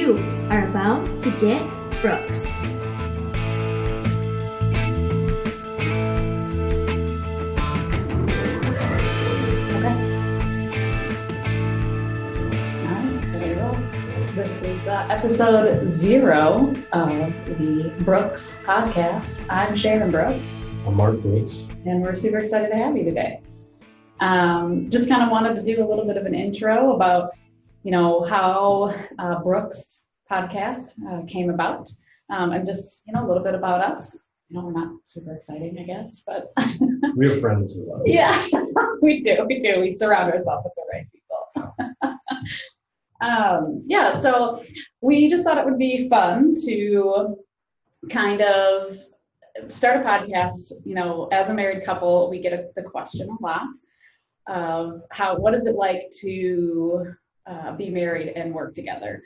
You are about to get Brooks. This is uh, episode zero of the Brooks podcast. I'm Shannon Brooks, I'm Mark Brooks. and we're super excited to have you today. Um, just kind of wanted to do a little bit of an intro about, you know, how uh, Brooks podcast uh, came about, um, and just you know a little bit about us. You know, we're not super exciting, I guess, but We have friends who love yeah, we do. We do. We surround ourselves with the right people. um, yeah, so we just thought it would be fun to kind of start a podcast. You know, as a married couple, we get a, the question a lot of how what is it like to uh, be married and work together.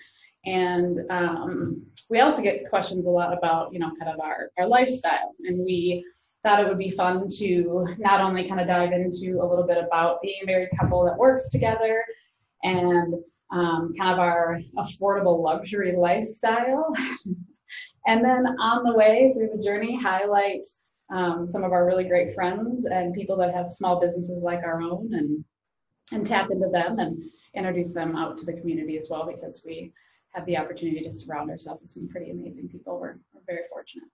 And um, we also get questions a lot about, you know, kind of our, our lifestyle. And we thought it would be fun to not only kind of dive into a little bit about being a married couple that works together and um, kind of our affordable luxury lifestyle. and then on the way through the journey, highlight um, some of our really great friends and people that have small businesses like our own and and tap into them and introduce them out to the community as well because we have the opportunity to surround ourselves with some pretty amazing people. We're, we're very fortunate.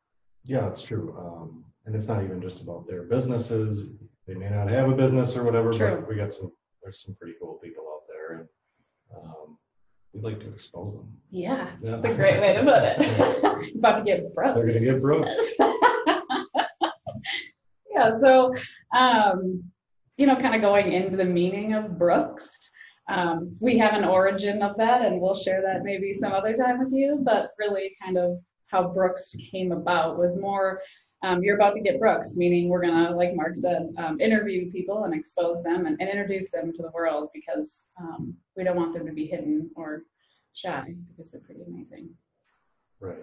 Yeah, it's true. Um, and it's not even just about their businesses. They may not have a business or whatever, True. but we got some, there's some pretty cool people out there and, um, we'd like to expose them. Yeah, Yeah. that's a great way to put it. About to get broke. They're gonna get Brooks. yeah, so um, you know, kind of going into the meaning of Brooks. Um, we have an origin of that, and we'll share that maybe some other time with you. But really, kind of how Brooks came about was more um, you're about to get Brooks, meaning we're gonna, like Mark said, um, interview people and expose them and, and introduce them to the world because um, we don't want them to be hidden or shy because they're pretty amazing. Right.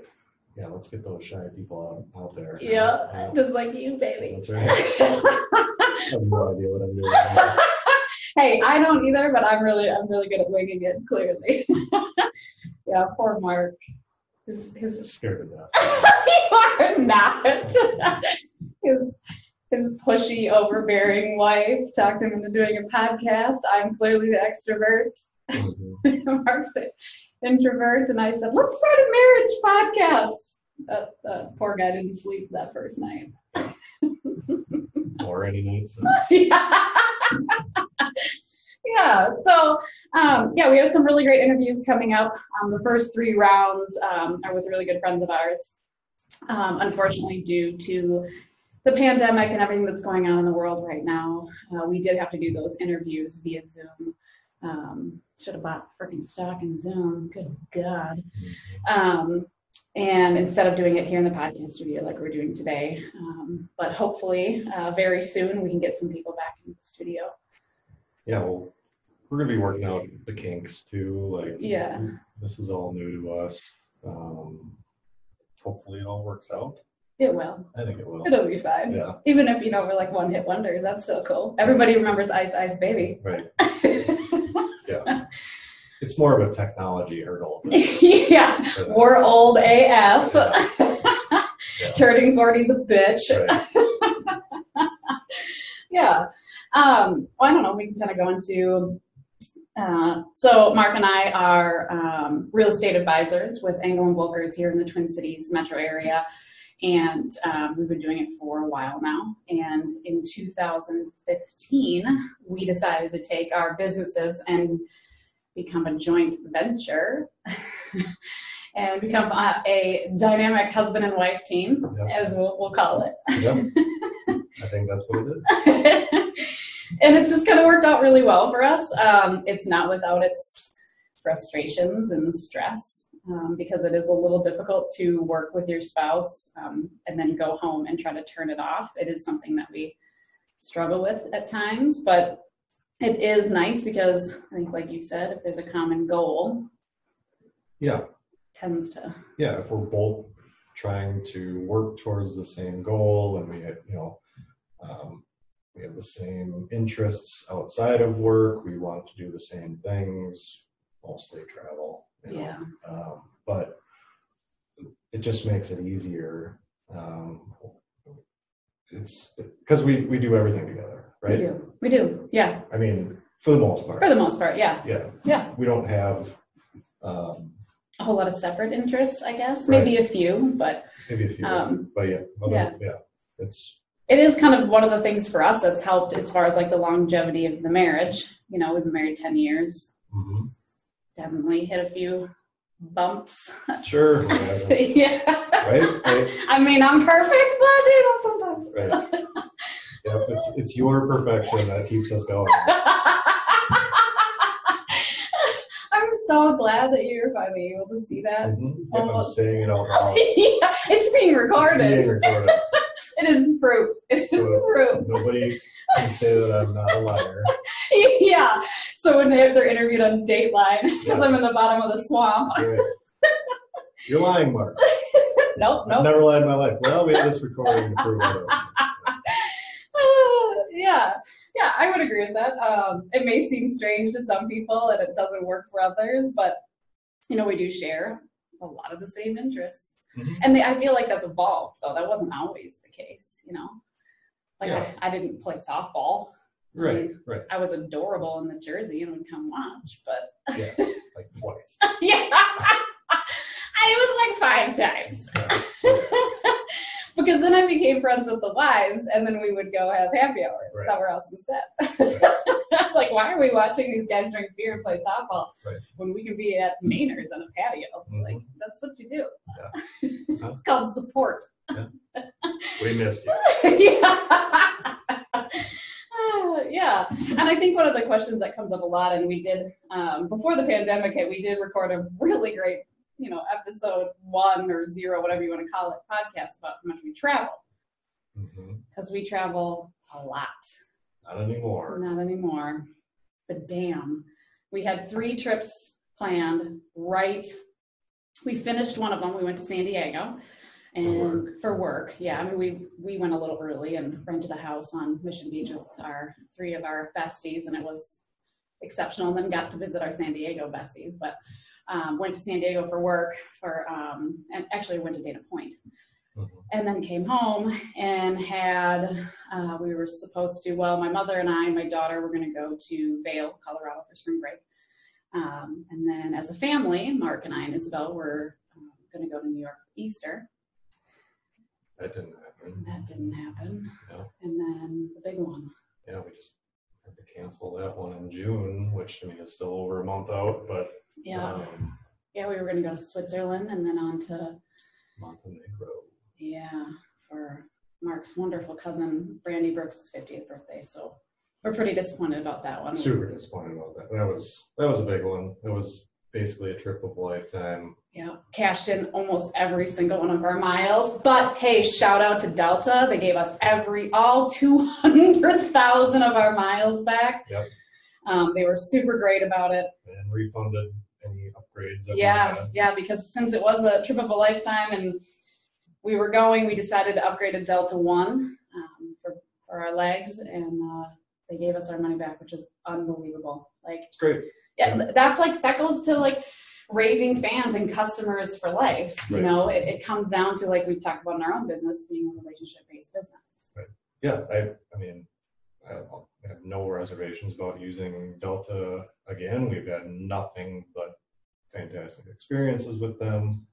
Yeah, let's get those shy people out, out there. Yeah, Uh, just like you, baby. That's right. I have no idea what I'm doing. hey, I don't either, but I'm really, I'm really good at winging it. Clearly, yeah. Poor Mark. His, his. I'm scared to death. you are not. his, his pushy, overbearing wife talked him into doing a podcast. I'm clearly the extrovert. Mhm. Mark's the introvert, and I said, "Let's start a marriage podcast." That, that poor guy didn't sleep that first night. Or any nights. yeah. Yeah. So, um, yeah, we have some really great interviews coming up. Um, the first three rounds um, are with really good friends of ours. Um, unfortunately, due to the pandemic and everything that's going on in the world right now, uh, we did have to do those interviews via Zoom. Um, should have bought freaking stock in Zoom. Good God. Um, and instead of doing it here in the podcast studio like we're doing today, but hopefully uh, very soon we can get some people back into the studio. Yeah, well, we're gonna be working out the kinks too, like. Yeah. This is all new to us. Um, hopefully it all works out. It will. I think it will. It'll be fine. Yeah, Even if you know we're like one hit wonders, that's still cool. Everybody remembers Ice Ice Baby. right. Yeah. It's more of a technology hurdle. yeah, uh, we're old AF. Yeah. Turning 40 is a bitch. right. yeah. Um, well, I don't know. We can kind of go into. Uh, so Mark and I are um, real estate advisors with Engel and Völkers here in the Twin Cities metro area, and um, we've been doing it for a while now. And in 2015, we decided to take our businesses and become a joint venture. And become a, a dynamic husband and wife team, Yep. as we'll, we'll call it. Yep. I think that's what it is. and it's just kind of worked out really well for us. Um, it's not without its frustrations and stress um, because it is a little difficult to work with your spouse um, and then go home and try to turn it off. It is something that we struggle with at times, but it is nice because I think, like you said, if there's a common goal, Yeah, tends to yeah, if we're both trying to work towards the same goal and we, you know, um, we have the same interests outside of work, we want to do the same things, mostly travel you know? Yeah. Um, but it just makes it easier. Um, it's because we we do everything together, right? We do. We do. Yeah. I mean, for the most part, For the most part. Yeah. yeah, Yeah. We don't have um, A whole lot of separate interests, I guess. Maybe a few, but maybe a few, Um, but yeah, other, yeah. yeah, it's it is kind of one of the things for us that's helped as far as like the longevity of the marriage. You know, we've been married 10 years. mhm. Definitely hit a few bumps. sure, yeah. right, right, I mean, I'm perfect, but you know, sometimes. right. Yep, it's it's your perfection that keeps us going. I'm so glad that you're finally able to see that. Mhm. Yep, I'm saying it out loud. yeah, it's being It's recorded. being recorded. It is proof. It is So- proof. Nobody can say that I'm not a liar. yeah. So when they, they're interviewed on Dateline, because Yeah. I'm in the bottom of the swamp. Right. You're lying, Mark. Nope, I've nope. never lied in my life. Well, we have this recording to prove it. yeah, yeah, I would agree with that. Um, it may seem strange to some people and it doesn't work for others, but you know, we do share a lot of the same interests. Mhm. And they, I feel like that's evolved, though. That wasn't always the case, you know? Like, Yeah. I, I didn't play softball. Right, right. I was adorable in the jersey and would come watch, but Yeah, like twice. yeah, I was like five times. Yeah. Because then I became friends with the wives, and then we would go have happy hours Right. somewhere else instead. like, why are we watching these guys drink beer and play softball Right. when we can be at Maynard's on a patio? Mhm. Like, that's what you do. Yeah. it's called support. We missed you. yeah. Ah, yeah. And I think one of the questions that comes up a lot, and we did um, before the pandemic we did record a really great, you know, episode one or zero, whatever you want to call it, podcast about how much we travel mm-hmm. because we travel a lot. Not anymore. Not anymore, but damn, we had three trips planned. Right, we finished one of them. We went to San Diego, and work. for work, yeah. I mean, we we went a little early and rented a house on Mission Beach with our three of our besties, and it was exceptional. And then got to visit our San Diego besties, but um, went to San Diego for work for um, and actually went to Dana Point Mhm. and then came home and had uh, we were supposed to well my mother and i and my daughter were going to go to vail colorado for spring break um, and then as a family mark and i and isabel were um, going to go to new york for easter That didn't happen. that didn't happen No. and then the big one Yeah, we just had to cancel that one in June, which I mean is still over a month out, but yeah um, yeah we were going to go to switzerland and then on to Montenegro. yeah for mark's wonderful cousin brandy brooks' 50th birthday so we're pretty disappointed about that one Super disappointed about that. That was that was a big one. It was basically a trip of a lifetime. Yeah, cashed in almost every single one of our miles. But hey, shout out to Delta. They gave us every all 200,000 of our miles back. Yep. Um, they were super great about it. and refunded any upgrades that Yeah, yeah, because since it was a trip of a lifetime and we were going, we decided to upgrade to Delta One um, for for our legs, and uh, they gave us our money back, which is unbelievable. Like It's great. yeah, th- that's like that goes to like raving fans and customers for life. You know, it, it comes down to like we've talked about in our own business being a relationship based business. Right. Yeah, I I mean I have no reservations about using Delta again. We've had nothing but fantastic experiences with them.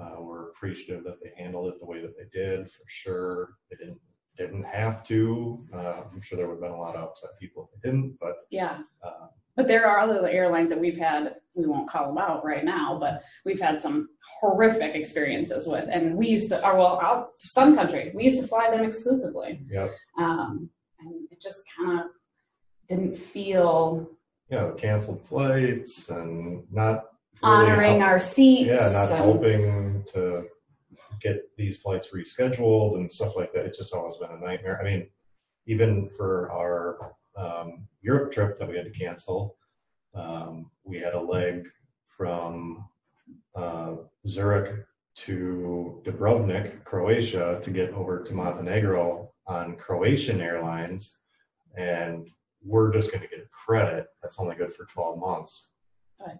Uh, we're appreciative that they handled it the way that they did. For sure, they didn't didn't have to. Uh, I'm sure there would have been a lot of upset people if they didn't, but Yeah. uh, But there are other airlines that we've had, we won't call them out right now, but we've had some horrific experiences with. And we used to, or well, out Sun Country, we used to fly them exclusively. yeah, Um, it just kind of didn't feel you know canceled flights and not really honoring help- our seats. yeah, not and- helping to get these flights rescheduled and stuff like that. It's just always been a nightmare. I mean, even for our um, Europe trip that we had to cancel, um, we had a leg from uh, Zurich to Dubrovnik, Croatia, to get over to Montenegro on Croatian Airlines, and we're just going to get a credit that's only good for 12 months. Right.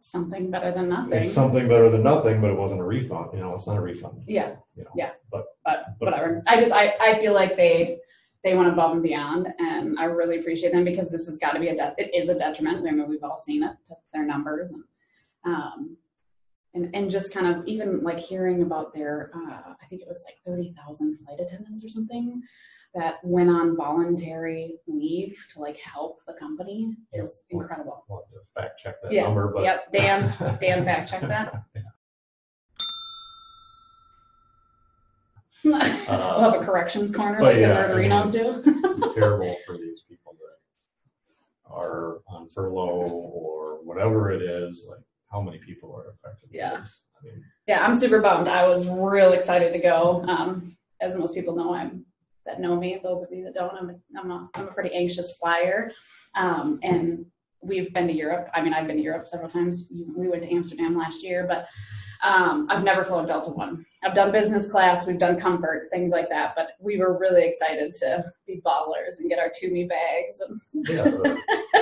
something better than nothing. It's something better than nothing, but it wasn't a refund. You know, it's not a refund. yeah, You know, Yeah. But but But- whatever. I just I, I feel like they they went above and beyond, and I really appreciate them because this has got to be a de- it is a detriment. I mean, we've all seen it, their numbers, and um, and and just kind of even like hearing about their uh, I think it was like thirty thousand flight attendants or something that went on voluntary leave to like help the company is incredible. Have to fact check that Yeah. number, but Yep, Dan, Dan, fact check that. we'll have a corrections corner like the yeah, I murderinos do. terrible for these people that are on furlough or whatever it is. Like, how many people are affected? Yeah. I mean, yeah, I'm super bummed. I was real excited to go. Um, as most people know, I'm that know me. Those of you that don't, I'm a, I'm a, I'm a pretty anxious flyer. Um, and we've been to Europe. I mean, I've been to Europe several times. We went to Amsterdam last year, but um, I've never flown Delta One. I've done business class, we've done comfort, things like that. But we were really excited to be ballers and get our Tumi bags. And yeah,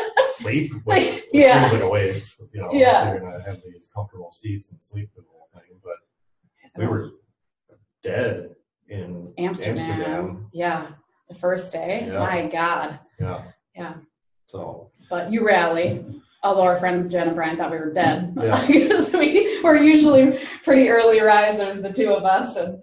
sleep was, Yeah. seems like a waste. You know, Yeah. you're gonna have these comfortable seats and sleep through the whole thing. But we were Amsterdam. Amsterdam. Yeah, the first day. Yeah. My God. Yeah. Yeah. So But you rally. Although our friends Jen and Brian thought we were dead. Yeah. because we were usually pretty early risers, the two of us, and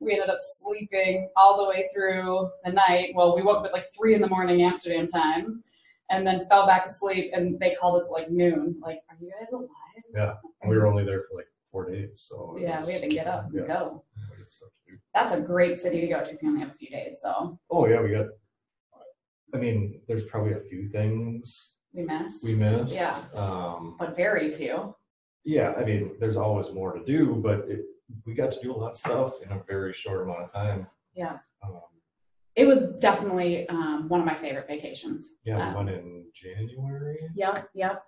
we ended up sleeping all the way through the night. Well, we woke up at like three in the morning Amsterdam time and then fell back asleep and they called us like noon. Like, are you guys alive? yeah, we were only there for like four days. So Yeah, was- we had to get up and Yeah. go. Had stuff to do. That's a great city to go to if you only have a few days though. Oh yeah, we got. I mean, there's probably a few things We missed. we missed. Yeah. Um, but very few. yeah, I mean, there's always more to do, but it, we got to do a lot of stuff in a very short amount of time. Yeah. Um, It was definitely um, one of my favorite vacations. yeah, Wow. we went in January. Yep, yep.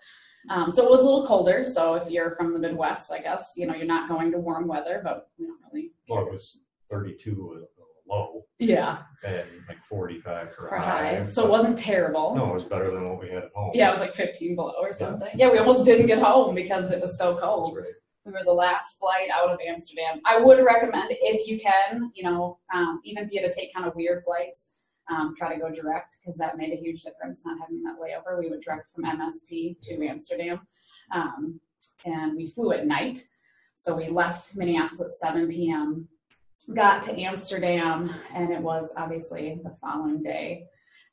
Um, so it was a little colder. So if you're from the Midwest, I guess you know you're not going to warm weather, but we don't really. Well, it was 32 at the low Yeah, and like 45 for for a high. high. So it wasn't terrible. No, it was better than what we had at home. Yeah, it was like 15 below or something. Yeah, we almost didn't get home because it was so That's cold. right. We were the last flight out of Amsterdam. I would recommend if you can, you know, um, even if you had to take kind of weird flights, um, try to go direct because that made a huge difference not having that layover. We went direct from MSP to Amsterdam, um, and we flew at night. So we left Minneapolis at 7 p.m. Got to Amsterdam, and it was obviously the following day.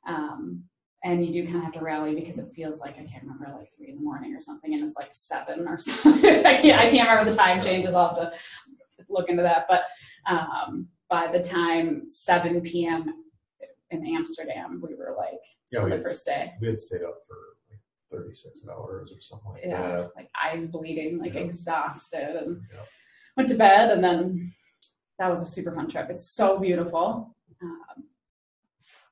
Um, and you do kind of have to rally because it feels like I can't remember like three in the morning or something, and it's like seven or something. I can't I can't remember the time changes. I'll have to look into that. But um, by the time seven p.m. in Amsterdam, we were like Yeah, we the had, first day. we had stayed up for 36 hours or something like Yeah, that. like eyes bleeding, like Yeah. exhausted, and Yeah. went to bed, and then that was a super fun trip. It's so beautiful. Um,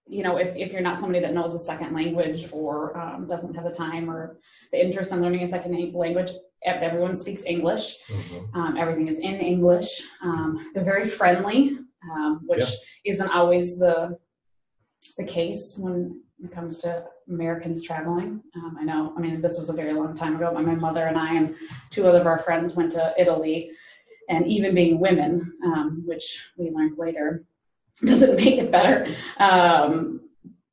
you know, if, if you're not somebody that knows a second language or um, doesn't have the time or the interest in learning a second language, everyone speaks English. Mhm. Um, everything is in English. Um, they're very friendly, um, which Yeah. isn't always the the case when it comes to Americans traveling. Um, I know. I mean, this was a very long time ago. But my mother and I and two other of our friends went to Italy, and even being women, um, which we learned later, doesn't make it better. Um,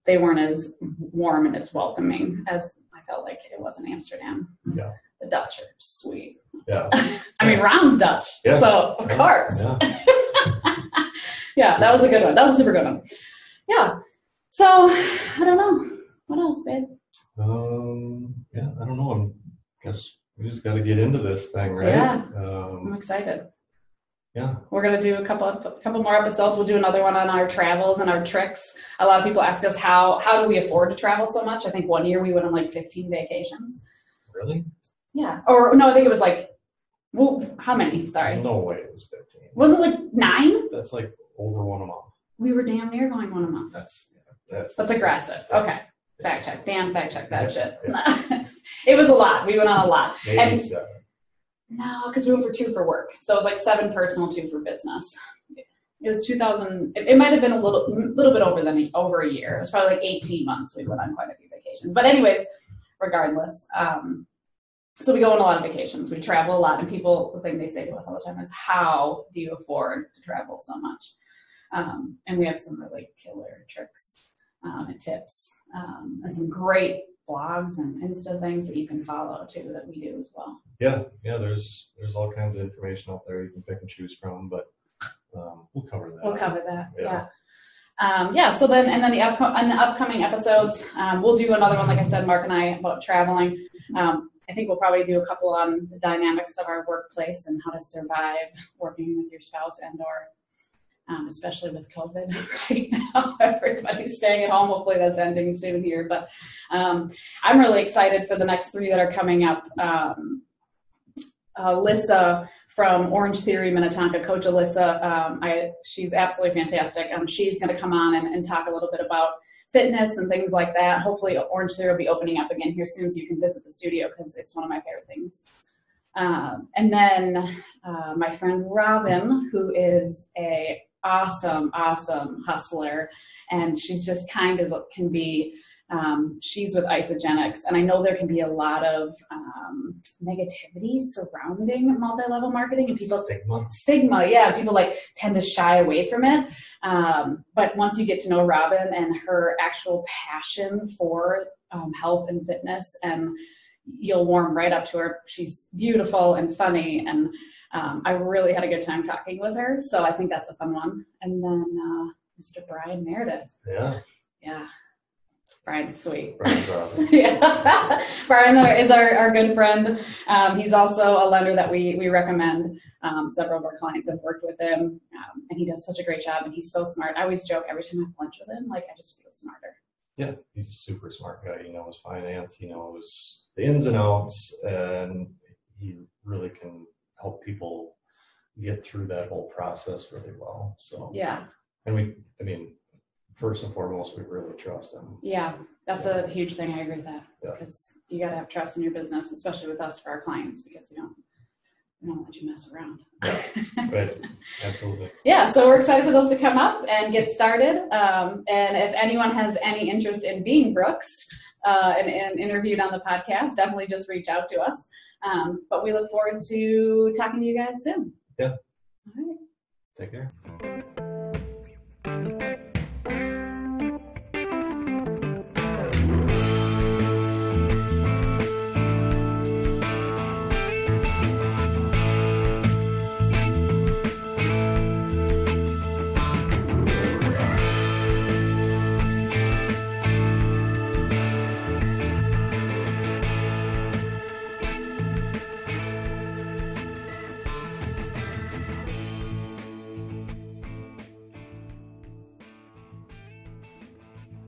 they weren't as warm and as welcoming as I felt like it was in Amsterdam. Yeah. The Dutch are sweet. Yeah. I mean, Ron's Dutch, Yeah. so of course. Yeah. Yeah, that was a good one. That was a super good one. Yeah. So I don't know. What else, babe? Um, yeah, I don't know. I guess we just got to get into this thing, right? Yeah. I'm Um, excited. yeah. We're gonna do a couple of, couple more episodes. We'll do another one on our travels and our tricks. A lot of people ask us how how do we afford to travel so much? I think one year we went on like 15 vacations. Really? Yeah. Or no, I think it was like well, how many? Sorry. There's no way it was 15. Was it like nine? That's like over one a month. We were damn near going one a month. That's that's That's aggressive. Okay. Fact check. Dan, fact check that shit. it was a lot. We went on a lot. maybe And- seven. No, because we went for two for work. So it was like seven personal, two for business. It was 2000. It, it might have been a little, little bit over than a, over a year. It was probably like 18 months. We went on quite a few vacations. But anyways, regardless, um, so we go on a lot of vacations. We travel a lot, and people the thing they say to us all the time is, "How do you afford to travel so much?" Um, and we have some really killer tricks um, and tips, um, and some great blogs and Insta things that you can follow too that we do as well. Yeah, yeah. There's there's all kinds of information out there you can pick and choose from, but um, we'll cover that. We'll cover that. Yeah. Yeah. Um, yeah. So then, and then the, upco- and the upcoming episodes, um, we'll do another one, like I said, Mark and I about traveling. Um, I think we'll probably do a couple on the dynamics of our workplace and how to survive working with your spouse and or um, especially with COVID right now. Everybody's staying at home. Hopefully that's ending soon here. But um, I'm really excited for the next three that are coming up. Um, Alyssa from Orange Theory Minnetonka, Coach Alyssa, um, I, she's absolutely fantastic. Um, she's going to come on and, and talk a little bit about fitness and things like that. Hopefully, Orange Theory will be opening up again here soon, so you can visit the studio because it's one of my favorite things. Um, and then uh, my friend Robin, who is a awesome, awesome hustler, and she's just kind as can be. Um, she's with Isagenix, and I know there can be a lot of um, negativity surrounding multi-level marketing, and people Stigma. stigma. Yeah, people like tend to shy away from it. Um, but once you get to know Robin and her actual passion for um, health and fitness, and you'll warm right up to her. She's beautiful and funny, and um, I really had a good time talking with her. So I think that's a fun one. And then uh, Mr. Brian Meredith. Yeah. Yeah, Brian's sweet. Brian's awesome. yeah, Brian is our, our good friend. Um, he's also a lender that we we recommend. Um, several of our clients have worked with him, um, and he does such a great job. And he's so smart. I always joke every time I have lunch with him, like I just feel smarter. Yeah, he's a super smart guy. He knows finance. He knows the ins and outs, and he really can help people get through that whole process really well. So, Yeah, and we, I mean, first and foremost, we really trust him. yeah, that's a huge thing. I agree with that Yeah. because you got to have trust in your business, especially with us for our clients, because we don't we don't let you mess around. Right, absolutely. yeah, so we're excited for those to come up and get started. Um, and if anyone has any interest in being Brooks uh, and, and interviewed on the podcast, definitely just reach out to us. Um, but we look forward to talking to you guys soon. Yeah. All right. Take care.